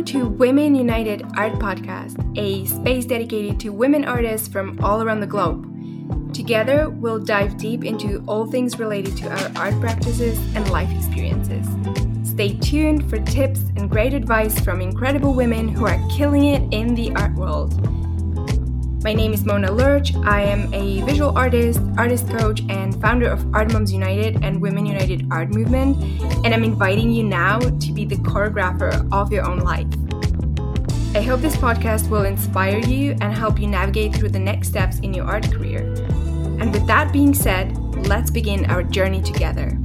Welcome to Women United Art Podcast, a space dedicated to women artists from all around the globe. Together, we'll dive deep into all things related to our art practices and life experiences. Stay tuned for tips and great advice from incredible women who are killing it in the art world. My name is Mona Lurch. I am a visual artist, artist coach, and founder of Art Moms United and Women United Art Movement. And I'm inviting you now to be the choreographer of your own life. I hope this podcast will inspire you and help you navigate through the next steps in your art career. And with that being said, let's begin our journey together.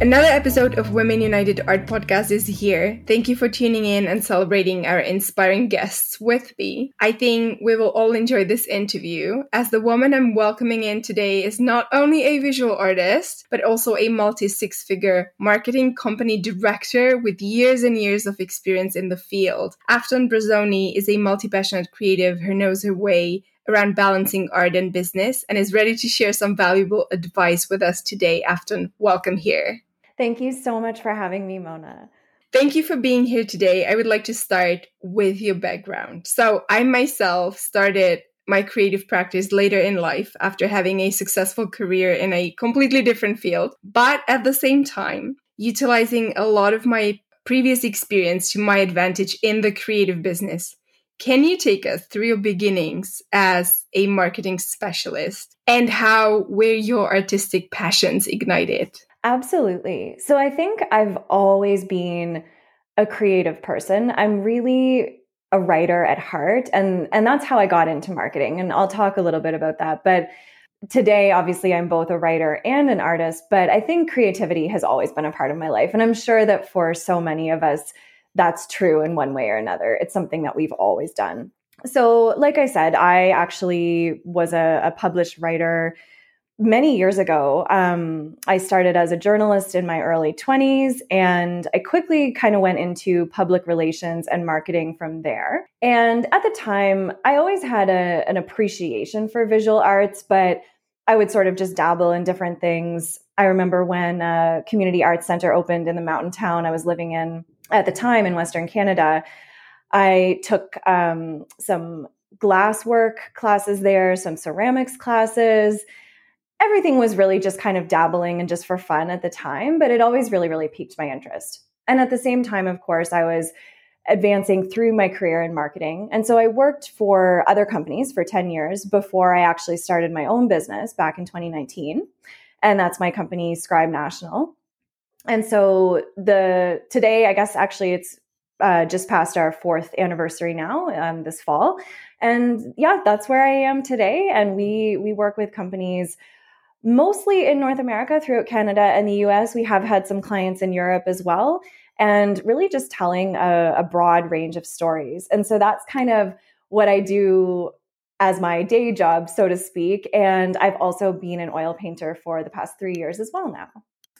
Another episode of Women United Art Podcast is here. Thank you for tuning in and celebrating our inspiring guests with me. I think we will all enjoy this interview, as the woman I'm welcoming in today is not only a visual artist, but also a multi six figure marketing company director with years and years of experience in the field. Afton Brazzoni is a multi passionate creative who knows her way around balancing art and business and is ready to share some valuable advice with us today. Afton, welcome here. Thank you so much for having me, Mona. Thank you for being here today. I would like to start with your background. So, I myself started my creative practice later in life after having a successful career in a completely different field, but at the same time, utilizing a lot of my previous experience to my advantage in the creative business. Can you take us through your beginnings as a marketing specialist and how were your artistic passions ignited? Absolutely. So I think I've always been a creative person. I'm really a writer at heart and and that's how I got into marketing and I'll talk a little bit about that. But today obviously I'm both a writer and an artist, but I think creativity has always been a part of my life and I'm sure that for so many of us that's true in one way or another. It's something that we've always done. So, like I said, I actually was a, a published writer many years ago, um, I started as a journalist in my early 20s, and I quickly kind of went into public relations and marketing from there. And at the time, I always had a, an appreciation for visual arts, but I would sort of just dabble in different things. I remember when a community arts center opened in the mountain town I was living in at the time in Western Canada. I took um, some glasswork classes there, some ceramics classes everything was really just kind of dabbling and just for fun at the time, but it always really, really piqued my interest. And at the same time, of course, I was advancing through my career in marketing. And so I worked for other companies for 10 years before I actually started my own business back in 2019. And that's my company, Scribe National. And so the today, I guess actually it's uh, just past our fourth anniversary now um, this fall. And yeah, that's where I am today. And we we work with companies mostly in North America, throughout Canada and the US. We have had some clients in Europe as well, and really just telling a, a broad range of stories. And so that's kind of what I do as my day job, so to speak. And I've also been an oil painter for the past three years as well now.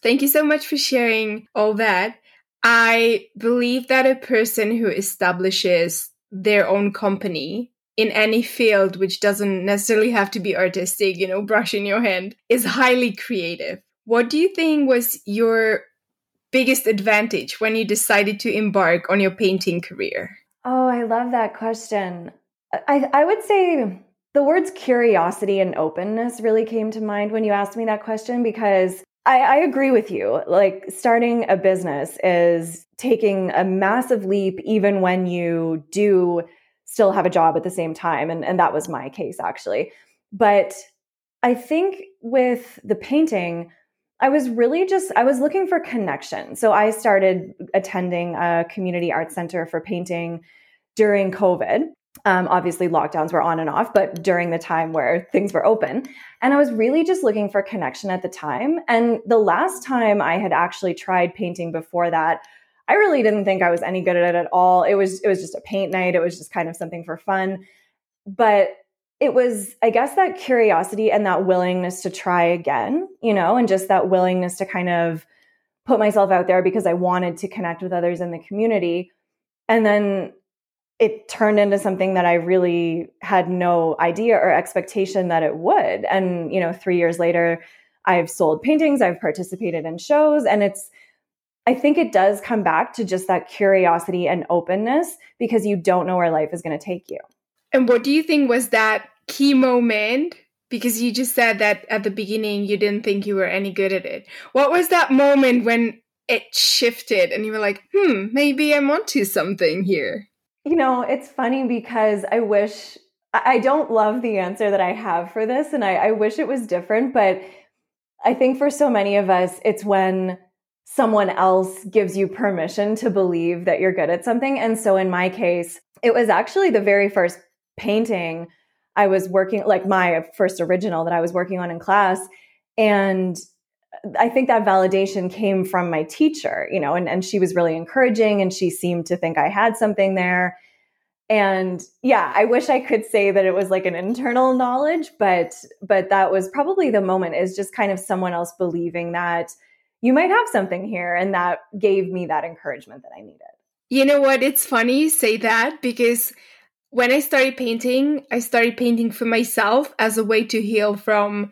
Thank you so much for sharing all that. I believe that a person who establishes their own company in any field which doesn't necessarily have to be artistic, you know, brush in your hand, is highly creative. What do you think was your biggest advantage when you decided to embark on your painting career? Oh, I love that question. I, I would say the words curiosity and openness really came to mind when you asked me that question because I, I, agree with you. Like starting a business is taking a massive leap, even when you do still have a job at the same time. And, and that was my case actually. But I think with the painting, I was really just, I was looking for connection. So I started attending a community art center for painting during COVID. Um, obviously, lockdowns were on and off, but during the time where things were open. And I was really just looking for connection at the time. And the last time I had actually tried painting before that I really didn't think I was any good at it at all. It was it was just a paint night. It was just kind of something for fun. But it was I guess that curiosity and that willingness to try again, you know, and just that willingness to kind of put myself out there because I wanted to connect with others in the community. And then it turned into something that I really had no idea or expectation that it would. And, you know, 3 years later, I've sold paintings, I've participated in shows, and it's, I think it does come back to just that curiosity and openness because you don't know where life is going to take you. And what do you think was that key moment? Because you just said that at the beginning you didn't think you were any good at it. What was that moment when it shifted and you were like, hmm, maybe I'm onto something here? You know, it's funny because I wish I don't love the answer that I have for this, and I, I wish it was different, but I think for so many of us, it's when someone else gives you permission to believe that you're good at something. And so in my case, it was actually the very first painting I was working, like my first original that I was working on in class. And I think that validation came from my teacher, you know, and, and she was really encouraging and she seemed to think I had something there. And yeah, I wish I could say that it was like an internal knowledge, but but that was probably the moment is just kind of someone else believing that you might have something here and that gave me that encouragement that I needed. You know what? It's funny you say that because when I started painting, I started painting for myself as a way to heal from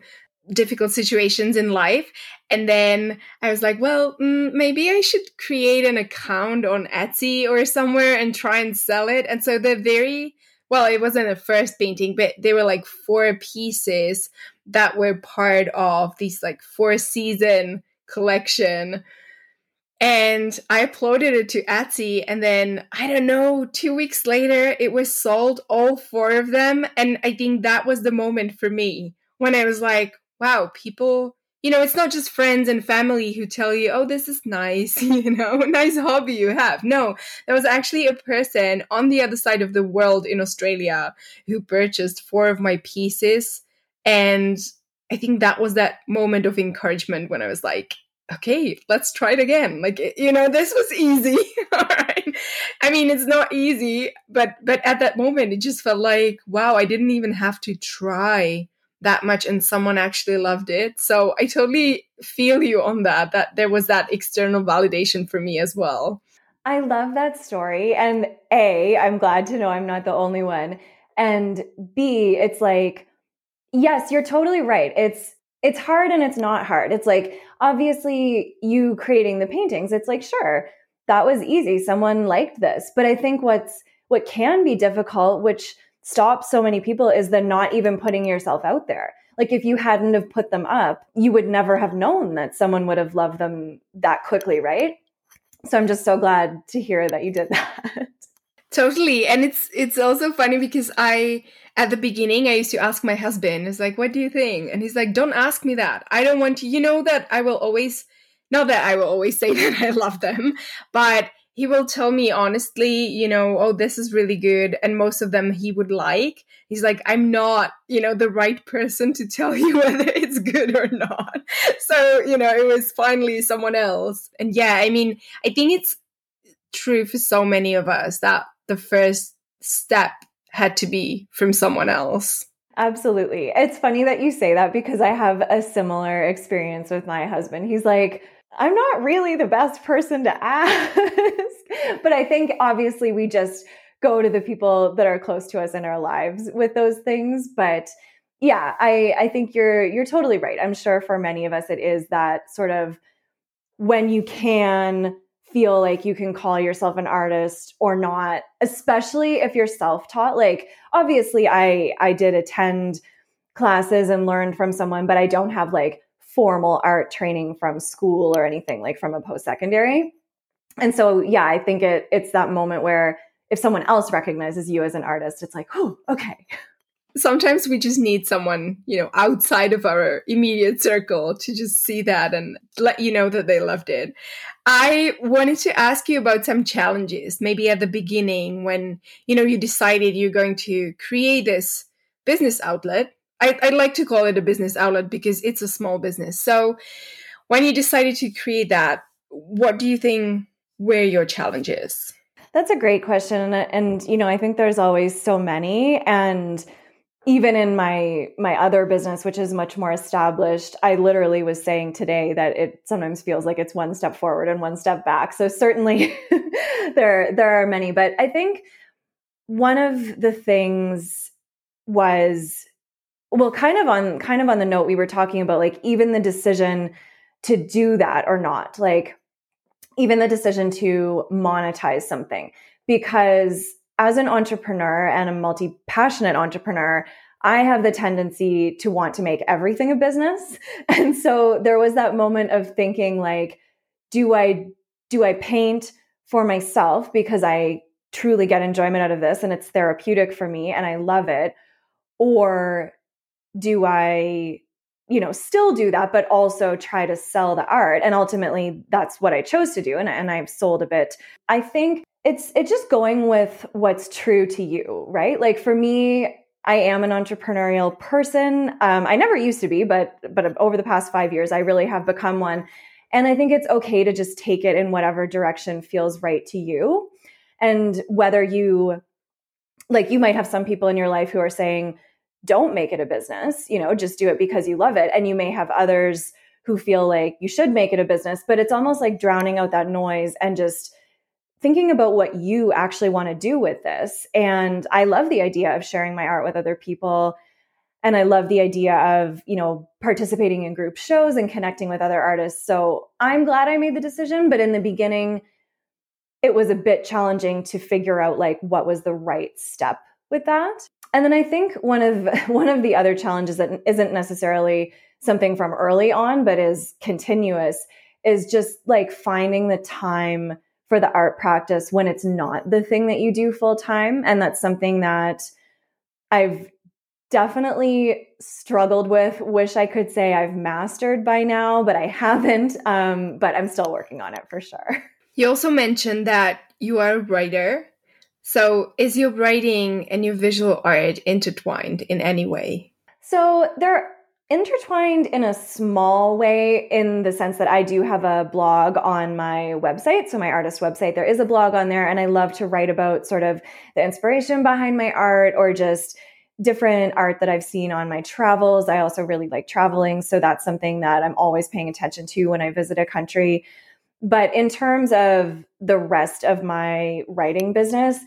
difficult situations in life. And then I was like, well, mm, maybe I should create an account on Etsy or somewhere and try and sell it. And so the very, well, it wasn't a first painting, but they were like four pieces that were part of these like four season collection. And I uploaded it to Etsy. And then I don't know, two weeks later, it was sold, all four of them. And I think that was the moment for me when I was like, wow, people, you know, it's not just friends and family who tell you, oh, this is nice, you know, nice hobby you have. No, there was actually a person on the other side of the world in Australia who purchased four of my pieces. And I think that was that moment of encouragement when I was like, okay, let's try it again. Like, you know, this was easy. All right. I mean, it's not easy, but, but at that moment, it just felt like, wow, I didn't even have to try that much and someone actually loved it. So I totally feel you on that, that there was that external validation for me as well. I love that story. And A, I'm glad to know I'm not the only one. And B, it's like, yes, you're totally right. It's it's hard and it's not hard. It's like obviously you creating the paintings, it's like, sure, that was easy. Someone liked this. But I think what's what can be difficult, which stops so many people is the not even putting yourself out there. Like if you hadn't have put them up, you would never have known that someone would have loved them that quickly, right? So I'm just so glad to hear that you did that. Totally. And it's it's also funny because I at the beginning I used to ask my husband, it's like, what do you think? And he's like, Don't ask me that. I don't want to you know that I will always not that I will always say that I love them, but he will tell me honestly, you know, oh, this is really good. And most of them he would like. He's like, I'm not, you know, the right person to tell you whether it's good or not. So, you know, it was finally someone else. And yeah, I mean, I think it's true for so many of us that the first step had to be from someone else. Absolutely. It's funny that you say that because I have a similar experience with my husband. He's like, I'm not really the best person to ask. but I think obviously we just go to the people that are close to us in our lives with those things. But yeah, I, I think you're you're totally right. I'm sure for many of us it is that sort of when you can feel like you can call yourself an artist or not, especially if you're self-taught. Like obviously I I did attend classes and learned from someone, but I don't have like formal art training from school or anything like from a post secondary. And so, yeah, I think it it's that moment where if someone else recognizes you as an artist, it's like, oh, okay. Sometimes we just need someone, you know, outside of our immediate circle to just see that and let you know that they loved it. I wanted to ask you about some challenges, maybe at the beginning when, you know, you decided you're going to create this business outlet I, I like to call it a business outlet because it's a small business. So when you decided to create that, what do you think were your challenges? That's a great question. And, and you know, I think there's always so many. And even in my my other business which is much more established i literally was saying today that it sometimes feels like it's one step forward and one step back. So certainly there there are many but i think one of the things was well, kind of on kind of on the note we were talking about, like even the decision to do that or not, like even the decision to monetize something, because as an entrepreneur and a multi passionate entrepreneur, I have the tendency to want to make everything a business. And so there was that moment of thinking like, do I, do I paint for myself because I truly get enjoyment out of this and it's therapeutic for me and I love it? Or do I, you know, still do that, but also try to sell the art? And ultimately that's what I chose to do. And, and I've sold a bit. I think it's it's just going with what's true to you, right? Like for me, I am an entrepreneurial person. Um, I never used to be, but but over the past five years, I really have become one. And I think it's okay to just take it in whatever direction feels right to you. And whether you like, you might have some people in your life who are saying, don't make it a business, you know, just do it because you love it. And you may have others who feel like you should make it a business, but it's almost like drowning out that noise and just thinking about what you actually want to do with this. And I love the idea of sharing my art with other people. And I love the idea of, you know, participating in group shows and connecting with other artists. So I'm glad I made the decision. But in the beginning, it was a bit challenging to figure out like what was the right step with that. And then I think one of one of the other challenges that isn't necessarily something from early on, but is continuous, is just like finding the time for the art practice when it's not the thing that you do full time. And that's something that I've definitely struggled with. Wish I could say I've mastered by now, but I haven't. Um, but I'm still working on it for sure. You also mentioned that you are a writer. So is your writing and your visual art intertwined in any way? So there intertwined in a small way in the sense that I do have a blog on my website. So, my artist website, there is a blog on there, and I love to write about sort of the inspiration behind my art or just different art that I've seen on my travels. I also really like traveling. So, that's something that I'm always paying attention to when I visit a country. But in terms of the rest of my writing business,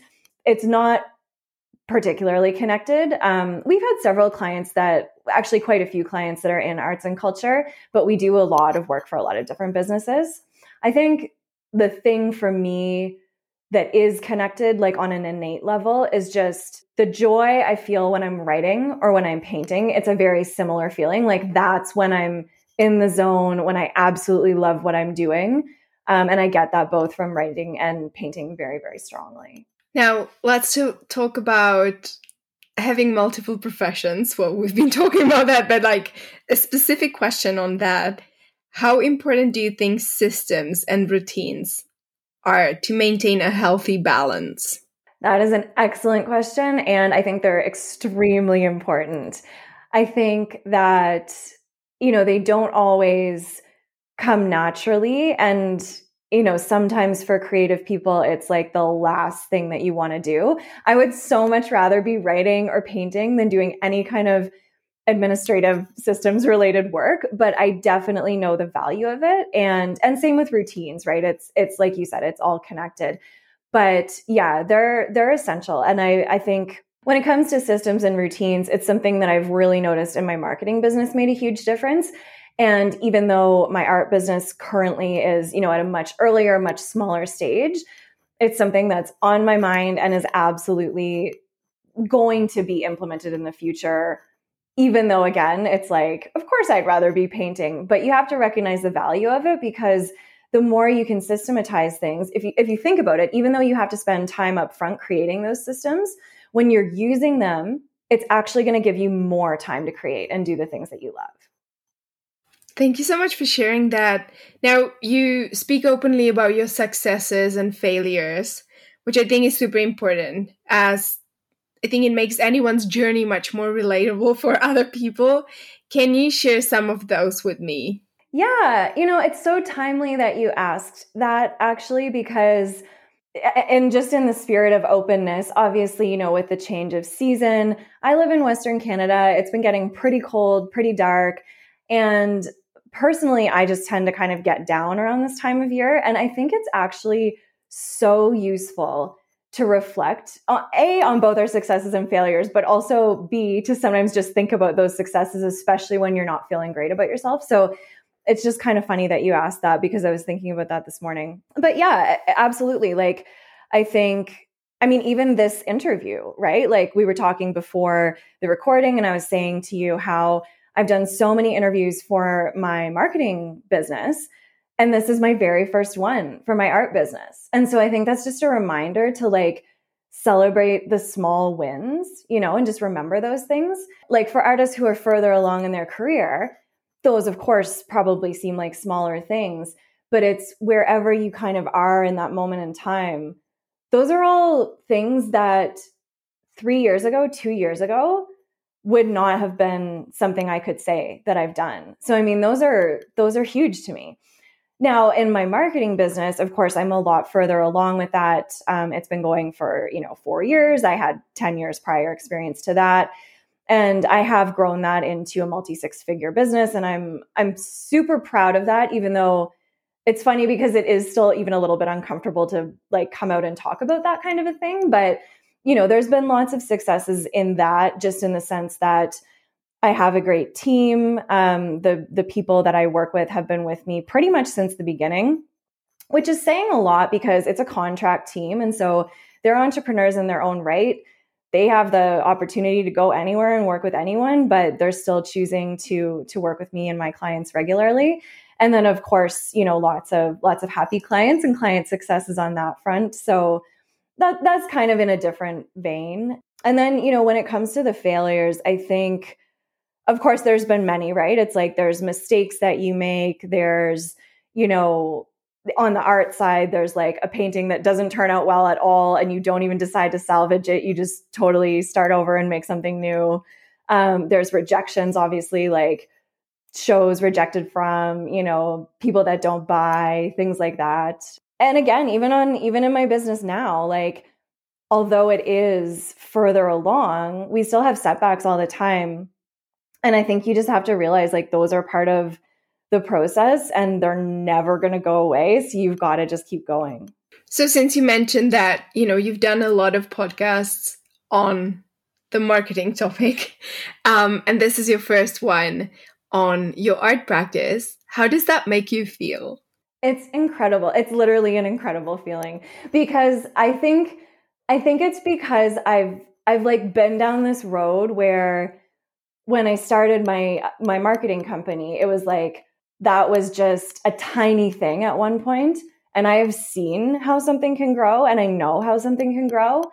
it's not particularly connected. Um, we've had several clients that, actually, quite a few clients that are in arts and culture, but we do a lot of work for a lot of different businesses. I think the thing for me that is connected, like on an innate level, is just the joy I feel when I'm writing or when I'm painting. It's a very similar feeling. Like that's when I'm in the zone, when I absolutely love what I'm doing. Um, and I get that both from writing and painting very, very strongly. Now, let's talk about having multiple professions. Well, we've been talking about that, but like a specific question on that. How important do you think systems and routines are to maintain a healthy balance? That is an excellent question. And I think they're extremely important. I think that, you know, they don't always come naturally. And you know, sometimes for creative people, it's like the last thing that you want to do. I would so much rather be writing or painting than doing any kind of administrative systems related work but i definitely know the value of it. And and same with routines right? It's it's like you said it's all connected. But yeah they're they're essential. And i i think when it comes to systems and routines it's something that i've really noticed in my marketing business made a huge difference and even though my art business currently is, you know, at a much earlier, much smaller stage, it's something that's on my mind and is absolutely going to be implemented in the future. Even though, again, it's like, of course, I'd rather be painting, but you have to recognize the value of it because the more you can systematize things, if you, if you think about it, even though you have to spend time up front creating those systems, when you're using them, it's actually going to give you more time to create and do the things that you love. Thank you so much for sharing that. Now, you speak openly about your successes and failures, which I think is super important as I think it makes anyone's journey much more relatable for other people. Can you share some of those with me? Yeah, you know, it's so timely that you asked that actually because and just in the spirit of openness, obviously, you know, with the change of season, I live in Western Canada. It's been getting pretty cold, pretty dark. And personally, I just tend to kind of get down around this time of year. And I think it's actually so useful to reflect uh, a on both our successes and failures but also b to sometimes just think about those successes especially when you're not feeling great about yourself so it's just kind of funny that you asked that because i was thinking about that this morning but yeah absolutely like i think i mean even this interview right like we were talking before the recording and i was saying to you how i've done so many interviews for my marketing business and this is my very first one for my art business. And so I think that's just a reminder to like celebrate the small wins, you know, and just remember those things. Like for artists who are further along in their career, those of course probably seem like smaller things, but it's wherever you kind of are in that moment in time. Those are all things that 3 years ago, 2 years ago would not have been something I could say that I've done. So I mean those are those are huge to me. Now, in my marketing business, of course, I'm a lot further along with that. Um, it's been going for you know four years. I had ten years prior experience to that, and I have grown that into a multi six figure business, and I'm I'm super proud of that. Even though it's funny because it is still even a little bit uncomfortable to like come out and talk about that kind of a thing, but you know, there's been lots of successes in that, just in the sense that I have a great team. Um, the the people that I work with have been with me pretty much since the beginning, which is saying a lot because it's a contract team, and so they're entrepreneurs in their own right. They have the opportunity to go anywhere and work with anyone, but they're still choosing to to work with me and my clients regularly. And then, of course, you know, lots of lots of happy clients and client successes on that front. So that that's kind of in a different vein. And then, you know, when it comes to the failures, I think of course there's been many right? It's like there's mistakes that you make there's you know on the art side there's like a painting that doesn't turn out well at all and you don't even decide to salvage it. You just totally start over and make something new. Um, there's rejections obviously like shows rejected from you know people that don't buy things like that and again even on even in my business now like although it is further along we still have setbacks all the time and I think you just have to realize like those are part of the process and they're never going to go away. So you've got to just keep going. So, since you mentioned that, you know, you've done a lot of podcasts on the marketing topic, um, and this is your first one on your art practice, how does that make you feel? It's incredible. It's literally an incredible feeling because I think I think it's because I've I've like been down this road where when I started my my marketing company, it was like that was just a tiny thing at one point and I have seen how something can grow and I know how something can grow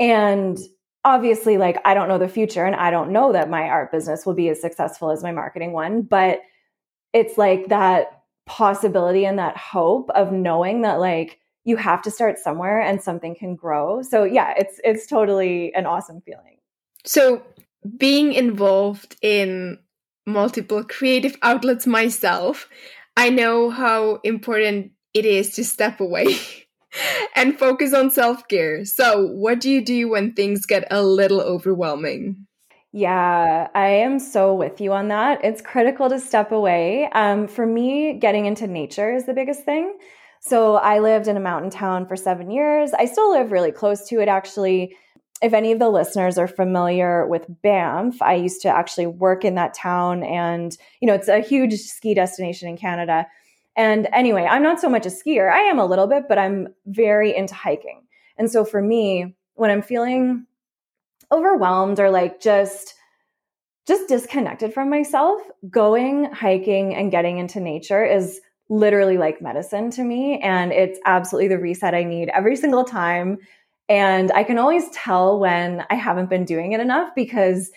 and obviously like I don't know the future and I don't know that my art business will be as successful as my marketing one, but it's like that possibility and that hope of knowing that like you have to start somewhere and something can grow. So yeah, it's it's totally an awesome feeling. So being involved in multiple creative outlets myself, I know how important it is to step away and focus on self care. So, what do you do when things get a little overwhelming? Yeah, I am so with you on that. It's critical to step away. Um, for me, getting into nature is the biggest thing. So, I lived in a mountain town for seven years. I still live really close to it, actually if any of the listeners are familiar with Banff, I used to actually work in that town and you know, it's a huge ski destination in Canada. And anyway, I'm not so much a skier. I am a little bit, but I'm very into hiking. And so for me, when I'm feeling overwhelmed or like just just disconnected from myself, going hiking and getting into nature is literally like medicine to me and it's absolutely the reset I need every single time and I can always tell when I haven't been doing it enough because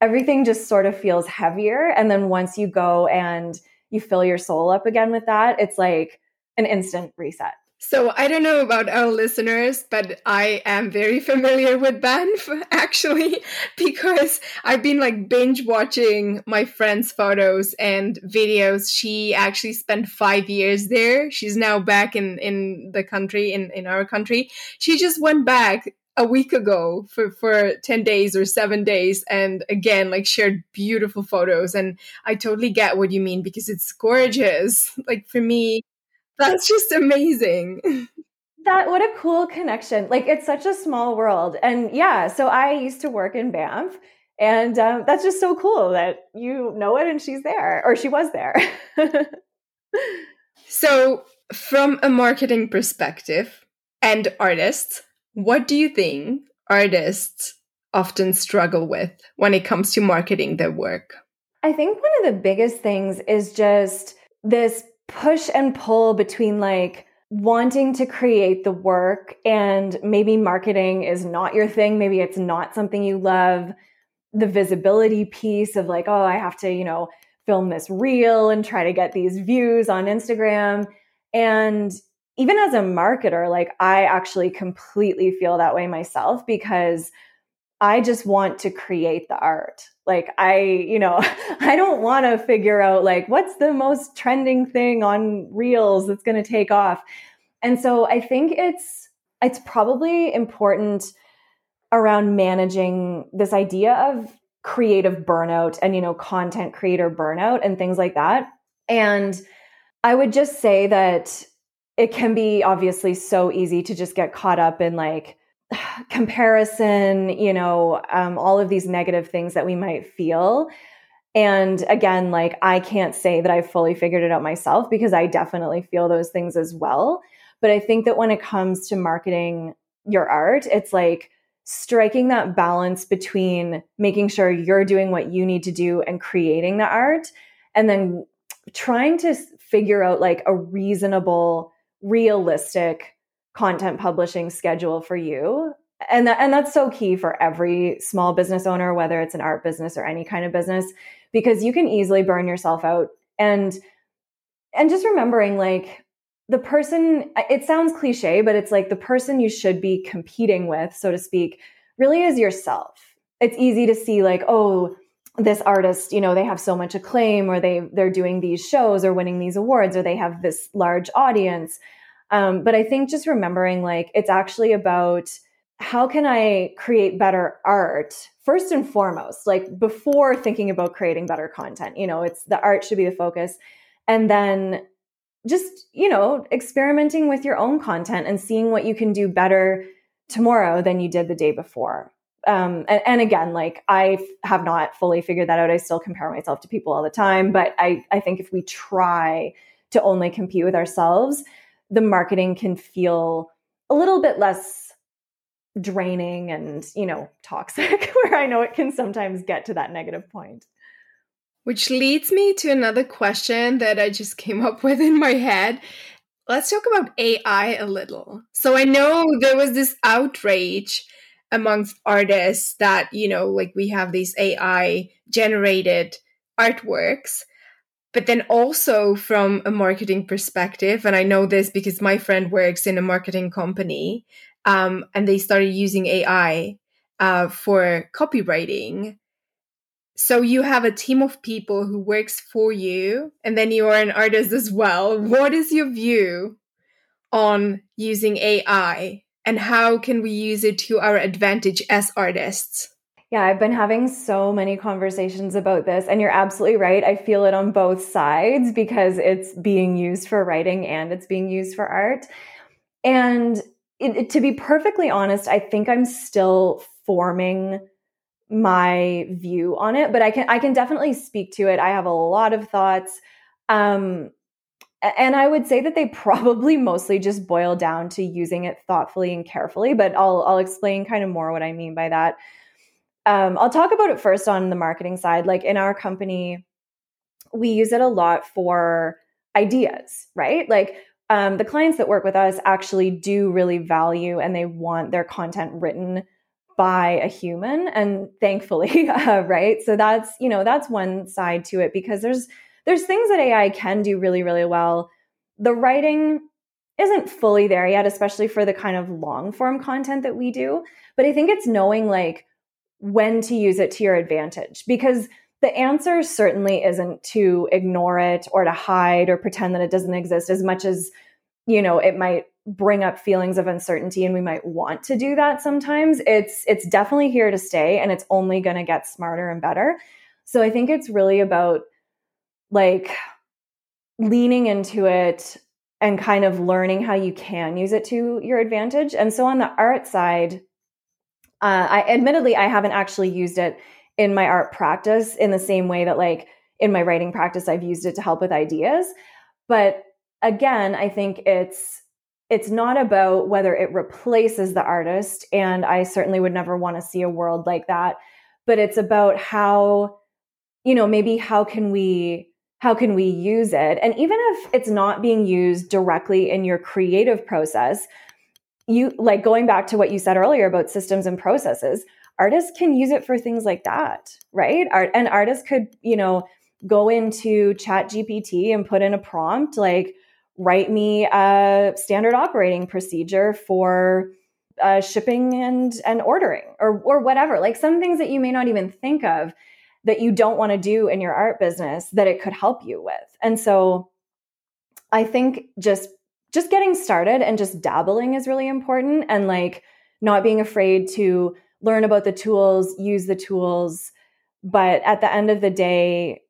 everything just sort of feels heavier. And then once you go and you fill your soul up again with that, it's like an instant reset. So I don't know about our listeners, but I am very familiar with Banff actually because I've been like binge watching my friend's photos and videos. She actually spent five years there. She's now back in in the country in in our country. She just went back a week ago for for 10 days or 7 days and again like shared beautiful photos and I totally get what you mean because it's gorgeous like for me that's just amazing. that what a cool connection. Like it's such a small world. And yeah so i used to work in banff and um, that's just so cool that you know it and she's there or she was there. So from a marketing perspective and artists what do you think artists often struggle with when it comes to marketing their work? I think one of the biggest things is just this push and pull between like wanting to create the work and maybe marketing is not your thing maybe it's not something you love. The visibility piece of like oh i have to you know film this reel and try to get these views on instagram. And even as a marketer like i actually completely feel that way myself because i just want to create the art like i you know i don't want to figure out like what's the most trending thing on reels that's going to take off. And so i think it's it's probably important around managing this idea of creative burnout and you know content creator burnout and things like that. And i would just say that it can be obviously so easy to just get caught up in like comparison, you know, um, all of these negative things that we might feel. And again, like I can't say that I've fully figured it out myself because I definitely feel those things as well. But I think that when it comes to marketing your art, it's like striking that balance between making sure you're doing what you need to do and creating the art, and then trying to figure out like a reasonable, realistic content publishing schedule for you. And that, and that's so key for every small business owner whether it's an art business or any kind of business because you can easily burn yourself out. And and just remembering like the person it sounds cliche but it's like the person you should be competing with so to speak really is yourself. It's easy to see like oh this artist you know they have so much acclaim or they they're doing these shows or winning these awards or they have this large audience um, but I think just remembering like it's actually about how can I create better art first and foremost, like before thinking about creating better content. You know, it's the art should be the focus. And then just, you know, experimenting with your own content and seeing what you can do better tomorrow than you did the day before. Um, and, and, again, like I have not fully figured that out. I still compare myself to people all the time, but I, I think if we try to only compete with ourselves, the marketing can feel a little bit less draining and, you know, toxic, where I know it can sometimes get to that negative point. Which leads me to another question that I just came up with in my head. Let's talk about AI a little. So I know there was this outrage amongst artists that, you know, like we have these AI generated artworks but then also from a marketing perspective, and I know this because my friend works in a marketing company, um, and they started using AI uh, for copywriting. So you have a team of people who works for you, and then you are an artist as well. What is your view on using AI, and how can we use it to our advantage as artists? Yeah, I've been having so many conversations about this, and you're absolutely right. I feel it on both sides because it's being used for writing and it's being used for art. And it, it, to be perfectly honest, I think I'm still forming my view on it, but I can I can definitely speak to it. I have a lot of thoughts. Um, and I would say that they probably mostly just boil down to using it thoughtfully and carefully, but I'll I'll explain kind of more what I mean by that um, I'll talk about it first on the marketing side. Like in our company, we use it a lot for ideas, right? Like um, the clients that work with us actually do really value and they want their content written by a human and thankfully uh, right so that's you know that's one side to it because there's there's things that ai can do really really well the writing isn't fully there yet especially for the kind of long form content that we do but i think it's knowing like when to use it to your advantage because the answer certainly isn't to ignore it or to hide or pretend that it doesn't exist as much as you know it might bring up feelings of uncertainty and we might want to do that sometimes it's it's definitely here to stay and it's only going to get smarter and better so i think it's really about like leaning into it and kind of learning how you can use it to your advantage. And so on the art side, uh, I admittedly I haven't actually used it in my art practice in the same way that like in my writing practice I've used it to help with ideas. But again, I think it's it's not about whether it replaces the artist and I certainly would never want to see a world like that, but it's about how you know, maybe how can we how can we use it? And even if it's not being used directly in your creative process, you like going back to what you said earlier about systems and processes, artists can use it for things like that, right? Art and artists could, you know, go into chat gpt and put in a prompt like write me a standard operating procedure for uh, shipping and and ordering or or whatever like some things that you may not even think of that you don't want to do in your art business that it could help you with and so i think just just getting started and just dabbling is really important. And like not being afraid to learn about the tools use the tools. But at the end of the day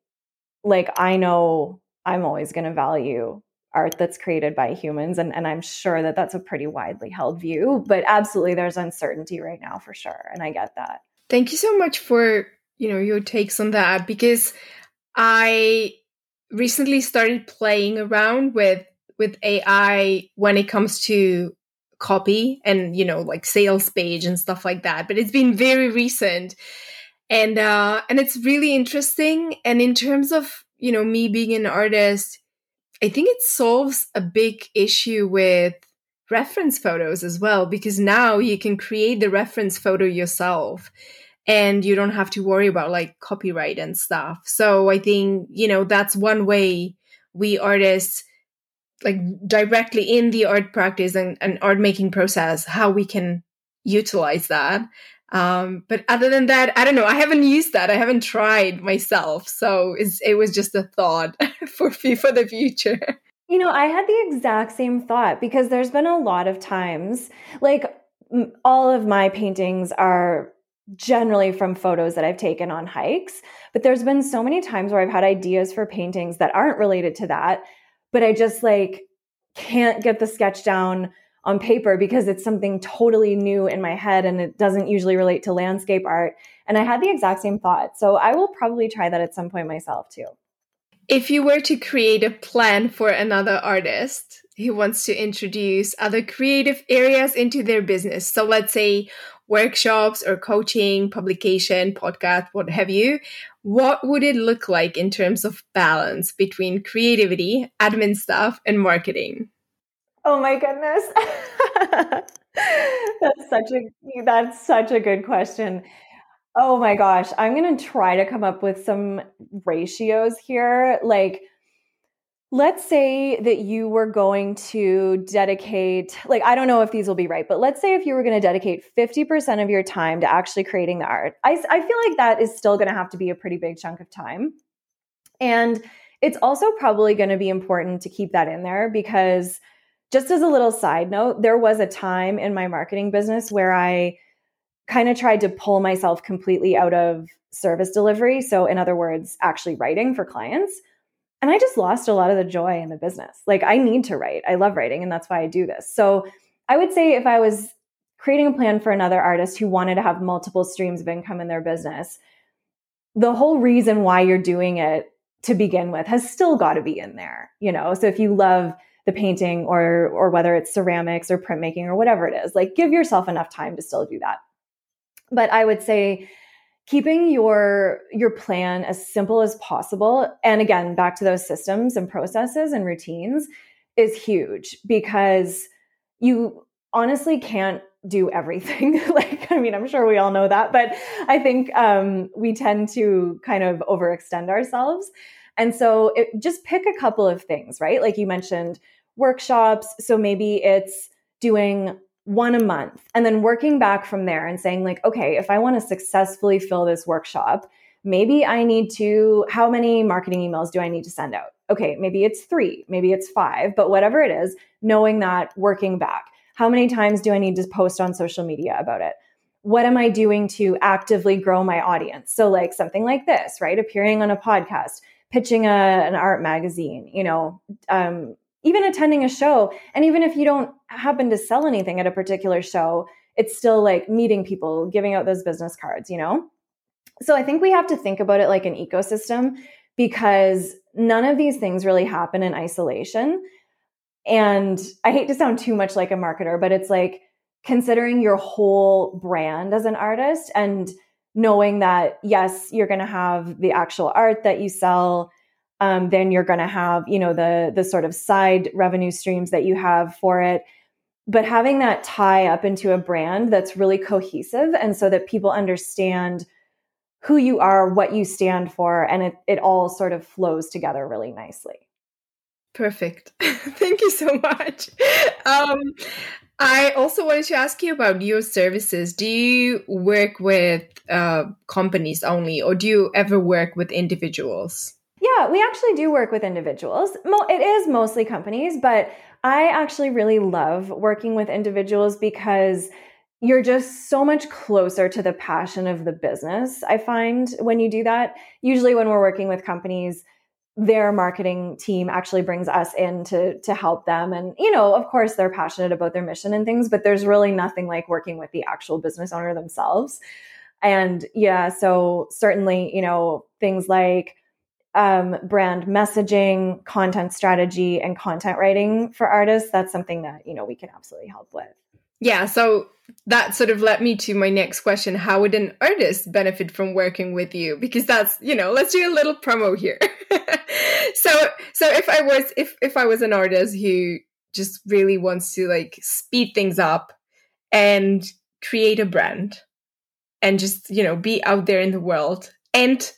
like I know I'm always going to value art that's created by humans and, and i'm sure that that's a pretty widely held view. But absolutely there's uncertainty right now for sure and i get that. Thank you so much for you know your takes on that because i recently started playing around with with ai when it comes to copy and you know like sales page and stuff like that but it's been very recent. And uh and it's really interesting. And in terms of you know me being an artist i think it solves a big issue with reference photos as well because now you can create the reference photo yourself and you don't have to worry about like copyright and stuff. So i think you know that's one way we artists like directly in the art practice and, and art making process how we can utilize that um, but other than that, I don't know. I haven't used that. I haven't tried myself. So it was just a thought for for the future. You know, I had the exact same thought because there's been a lot of times, like all of my paintings are generally from photos that I've taken on hikes, but there's been so many times where I've had ideas for paintings that aren't related to that, but I just like can't get the sketch down on paper because it's something totally new in my head and it doesn't usually relate to landscape art. And I had the exact same thought. So I will probably try that at some point myself too. If you were to create a plan for another artist who wants to introduce other creative areas into their business, so let's say workshops or coaching, publication, podcast, what have you, what would it look like in terms of balance between creativity, admin stuff, and marketing? Oh my goodness. that's such a that's such a good question. Oh my gosh, I'm going to try to come up with some ratios here. Like let's say that you were going to dedicate like I don't know if these will be right, but let's say if you were going to dedicate 50% of your time to actually creating the art. I I feel like that is still going to have to be a pretty big chunk of time. And it's also probably going to be important to keep that in there because just as a little side note, there was a time in my marketing business where I kind of tried to pull myself completely out of service delivery. So, in other words, actually writing for clients. And I just lost a lot of the joy in the business. Like, I need to write. I love writing, and that's why I do this. So, I would say if I was creating a plan for another artist who wanted to have multiple streams of income in their business, the whole reason why you're doing it to begin with has still got to be in there, you know? So, if you love the painting or or whether it's ceramics or printmaking or whatever it is like give yourself enough time to still do that but i would say keeping your your plan as simple as possible and again back to those systems and processes and routines is huge because you honestly can't do everything. Like i mean i'm sure we all know that but i think um, we tend to kind of overextend ourselves. And so it, just pick a couple of things right? Like you mentioned workshops. So maybe it's doing one a month and then working back from there and saying, like, okay, if I want to successfully fill this workshop, maybe I need to, how many marketing emails do I need to send out? Okay, maybe it's three, maybe it's five, but whatever it is, knowing that working back. How many times do I need to post on social media about it? What am I doing to actively grow my audience? So, like something like this, right? Appearing on a podcast, pitching a, an art magazine, you know, um, even attending a show. And even if you don't happen to sell anything at a particular show, it's still like meeting people, giving out those business cards, you know? So I think we have to think about it like an ecosystem because none of these things really happen in isolation. And I hate to sound too much like a marketer, but it's like considering your whole brand as an artist and knowing that, yes, you're going to have the actual art that you sell. Um, then you're going to have, you know, the the sort of side revenue streams that you have for it but having that tie up into a brand that's really cohesive and so that people understand who you are, what you stand for, and it, it all sort of flows together really nicely. Perfect. Thank you so much. Um, I also wanted to ask you about your services. Do you work with uh, companies only, or do you ever work with individuals? Yeah, we actually do work with individuals. It is mostly companies, but I actually really love working with individuals because you're just so much closer to the passion of the business. I find when you do that, usually when we're working with companies, their marketing team actually brings us in to to help them and you know of course they're passionate about their mission and things but there's really nothing like working with the actual business owner themselves and yeah so certainly you know things like um, brand messaging, content strategy, and content writing for artists, that's something that you know we can absolutely help with. Yeah, so that sort of led me to my next question: How would an artist benefit from working with you? Because that's you know, let's do a little promo here. so, so if I was if if I was an artist who just really wants to like speed things up and create a brand and just you know be out there in the world and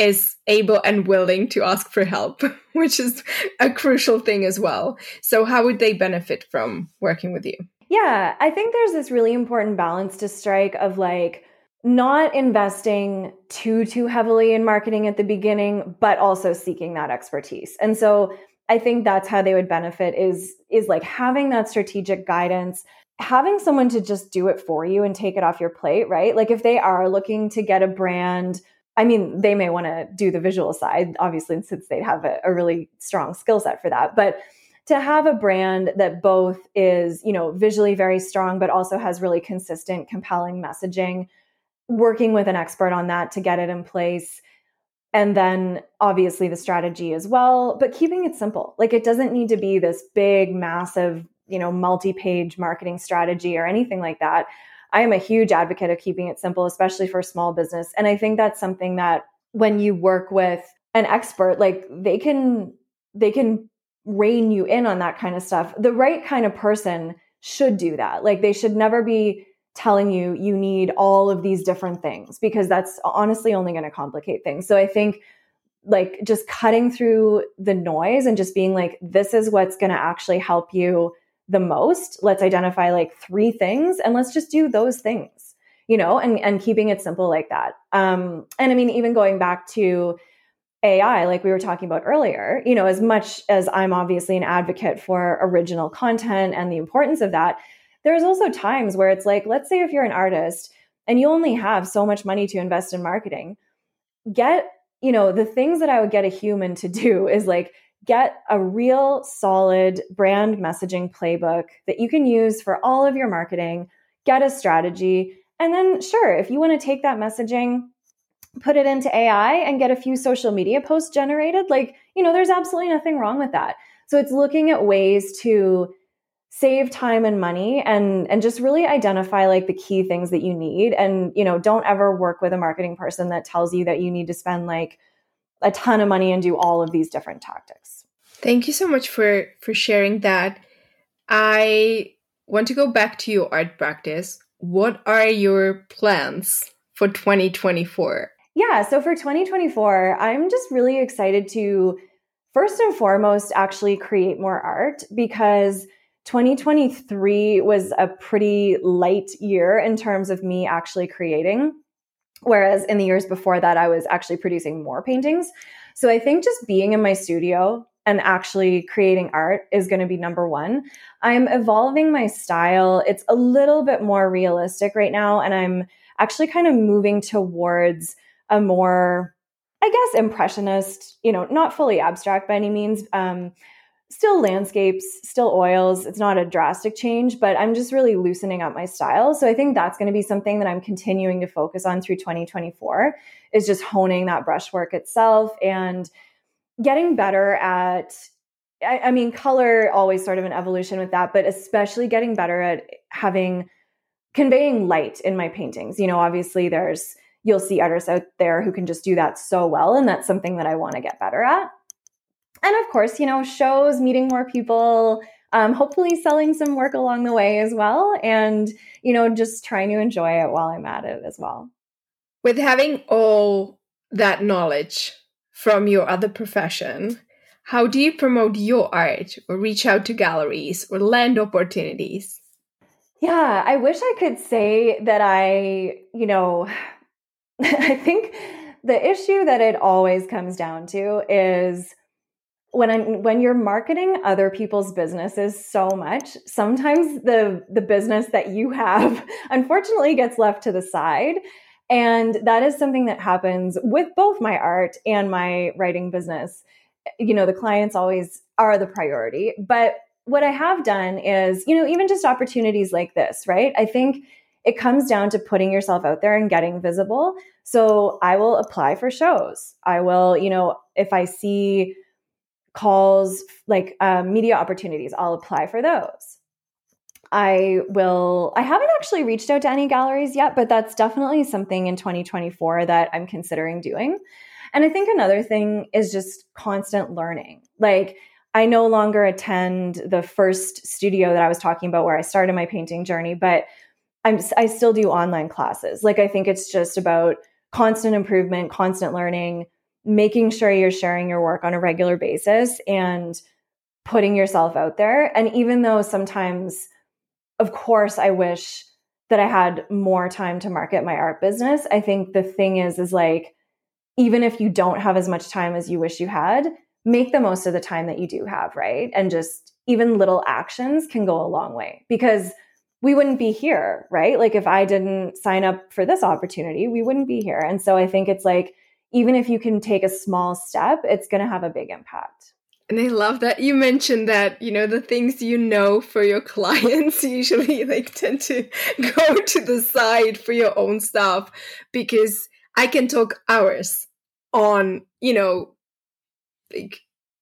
is able and willing to ask for help, which is a crucial thing as well. So, how would they benefit from working with you? Yeah, I think there's this really important balance to strike of like not investing too too heavily in marketing at the beginning but also seeking that expertise. And so I think that's how they would benefit is is like having that strategic guidance having someone to just do it for you and take it off your plate, right? Like if they are looking to get a brand I mean, they may want to do the visual side, obviously, since they have a, a really strong skill set for that. But to have a brand that both is, you know, visually very strong, but also has really consistent, compelling messaging, working with an expert on that to get it in place. And then obviously the strategy as well, but keeping it simple. Like it doesn't need to be this big, massive, you know, multi page marketing strategy or anything like that. I am a huge advocate of keeping it simple, especially for small business. And I think that's something that when you work with an expert, like they can, they can rein you in on that kind of stuff. The right kind of person should do that. Like they should never be telling you you need all of these different things because that's honestly only going to complicate things. So I think like just cutting through the noise and just being like this is what's going to actually help you the most let's identify like three things and let's just do those things you know and and keeping it simple like that. Um and i mean even going back to ai like we were talking about earlier you know as much as i'm obviously an advocate for original content and the importance of that there's also times where it's like let's say if you're an artist and you only have so much money to invest in marketing get you know the things that i would get a human to do is like get a real solid brand messaging playbook that you can use for all of your marketing, get a strategy. And then, sure, if you want to take that messaging, put it into AI and get a few social media posts generated, like, you know, there's absolutely nothing wrong with that. So it's looking at ways to save time and money and and just really identify like the key things that you need and you know don't ever work with a marketing person that tells you that you need to spend like a ton of money and do all of these different tactics. Thank you so much for for sharing that. I want to go back to your art practice. What are your plans for 2024? Yeah, so for 2024, I'm just really excited to first and foremost actually create more art because 2023 was a pretty light year in terms of me actually creating. Whereas in the years before that, I was actually producing more paintings. So I think just being in my studio and actually creating art is going to be number one. I'm evolving my style. It's a little bit more realistic right now. And I'm actually kind of moving towards a more, I guess, impressionist, you know, not fully abstract by any means. Um, still landscapes, still oils. It's not a drastic change, but I'm just really loosening up my style. So I think that's going to be something that I'm continuing to focus on through 2024 is just honing that brushwork itself and getting better at I, I mean color always sort of an evolution with that, but especially getting better at having conveying light in my paintings. You know, obviously there's you'll see artists out there who can just do that so well and that's something that I want to get better at and of course, you know, shows, meeting more people, um, hopefully selling some work along the way as well. And, you know, just trying to enjoy it while I'm at it as well. With having all that knowledge from your other profession, how do you promote your art or reach out to galleries or land opportunities? Yeah, I wish I could say that I, you know, I think the issue that it always comes down to is when I'm, when you're marketing other people's businesses so much, sometimes the the business that you have unfortunately gets left to the side. And that is something that happens with both my art and my writing business. You know, the clients always are the priority. But what I have done is, you know, even just opportunities like this, right? I think it comes down to putting yourself out there and getting visible. So I will apply for shows. I will, you know, if I see calls, like um, media opportunities, I'll apply for those. I will, I haven't actually reached out to any galleries yet, but that's definitely something in 2024 that I'm considering doing. And I think another thing is just constant learning. Like, I no longer attend the first studio that I was talking about where I started my painting journey, but I'm I still do online classes. Like I think it's just about constant improvement, constant learning, making sure you're sharing your work on a regular basis and putting yourself out there. And even though sometimes, of course, I wish that I had more time to market my art business, I think the thing is, is like, even if you don't have as much time as you wish you had, make the most of the time that you do have, right? And just even little actions can go a long way because we wouldn't be here, right? Like if I didn't sign up for this opportunity, we wouldn't be here. And so I think it's like even if you can take a small step, it's going to have a big impact. And I love that you mentioned that, you know, the things you know for your clients usually like tend to go to the side for your own stuff because I can talk hours on, you know, like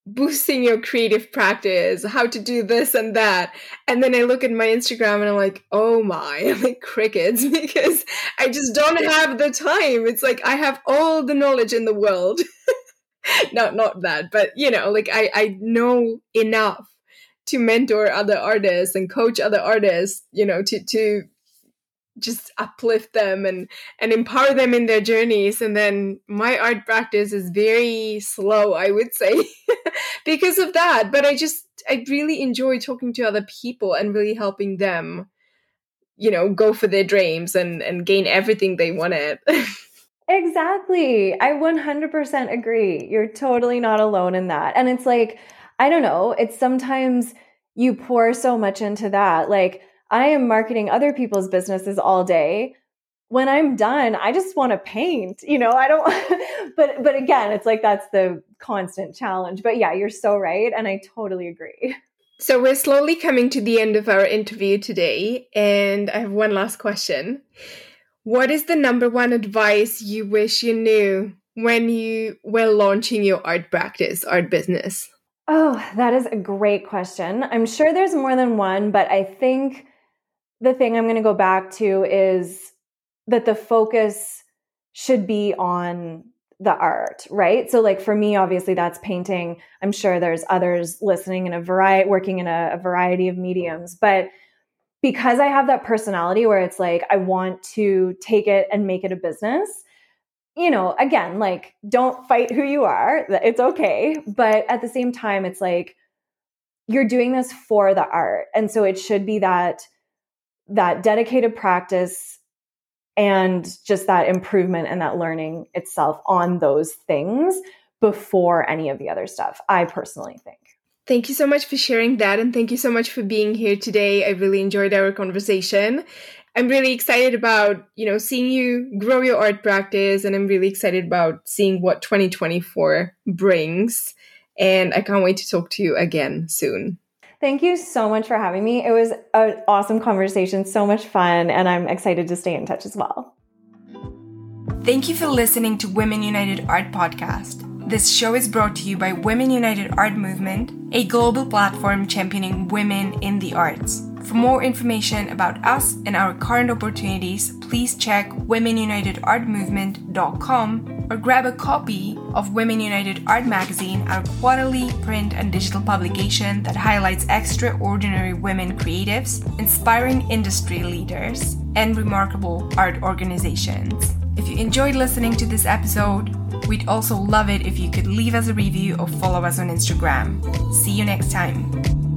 boosting your creative practice, how to do this and that. And then I look at my Instagram and I'm like, oh my, I'm like crickets because I just don't have the time. It's like I have all the knowledge in the world. not not that, but you know, like I, I know enough to mentor other artists and coach other artists, you know, to to just uplift them and and empower them in their journeys. And then my art practice is very slow i would say because of that. But i just i really enjoy talking to other people and really helping them you know go for their dreams and and gain everything they wanted exactly i 100% agree you're totally not alone in that and it's like i don't know it's sometimes you pour so much into that like I am marketing other people's businesses all day. When I'm done, I just want to paint. You know, I don't but but again, it's like that's the constant challenge. But yeah, you're so right and I totally agree. So we're slowly coming to the end of our interview today and I have one last question. What is the number one advice you wish you knew when you were launching your art practice, art business? Oh, that is a great question. I'm sure there's more than one, but I think the thing I'm going to go back to is that the focus should be on the art, right? So like for me obviously that's painting. I'm sure there's others listening in a variety working in a, a variety of mediums, but because I have that personality where it's like I want to take it and make it a business, you know, again, like don't fight who you are. It's okay, but at the same time it's like you're doing this for the art. And so it should be that that dedicated practice and just that improvement and that learning itself on those things before any of the other stuff, I personally think. Thank you so much for sharing that. And thank you so much for being here today. I really enjoyed our conversation. I'm really excited about, you know, seeing you grow your art practice. And I'm really excited about seeing what 2024 brings. And I can't wait to talk to you again soon. Thank you so much for having me. It was an awesome conversation, so much fun, and I'm excited to stay in touch as well. Thank you for listening to Women United Art Podcast. This show is brought to you by Women United Art Movement, a global platform championing women in the arts. For more information about us and our current opportunities, please check womenunitedartmovement.com or grab a copy of Women United Art Magazine, our quarterly print and digital publication that highlights extraordinary women creatives, inspiring industry leaders, and remarkable art organizations. If you enjoyed listening to this episode, we'd also love it if you could leave us a review or follow us on Instagram. See you next time.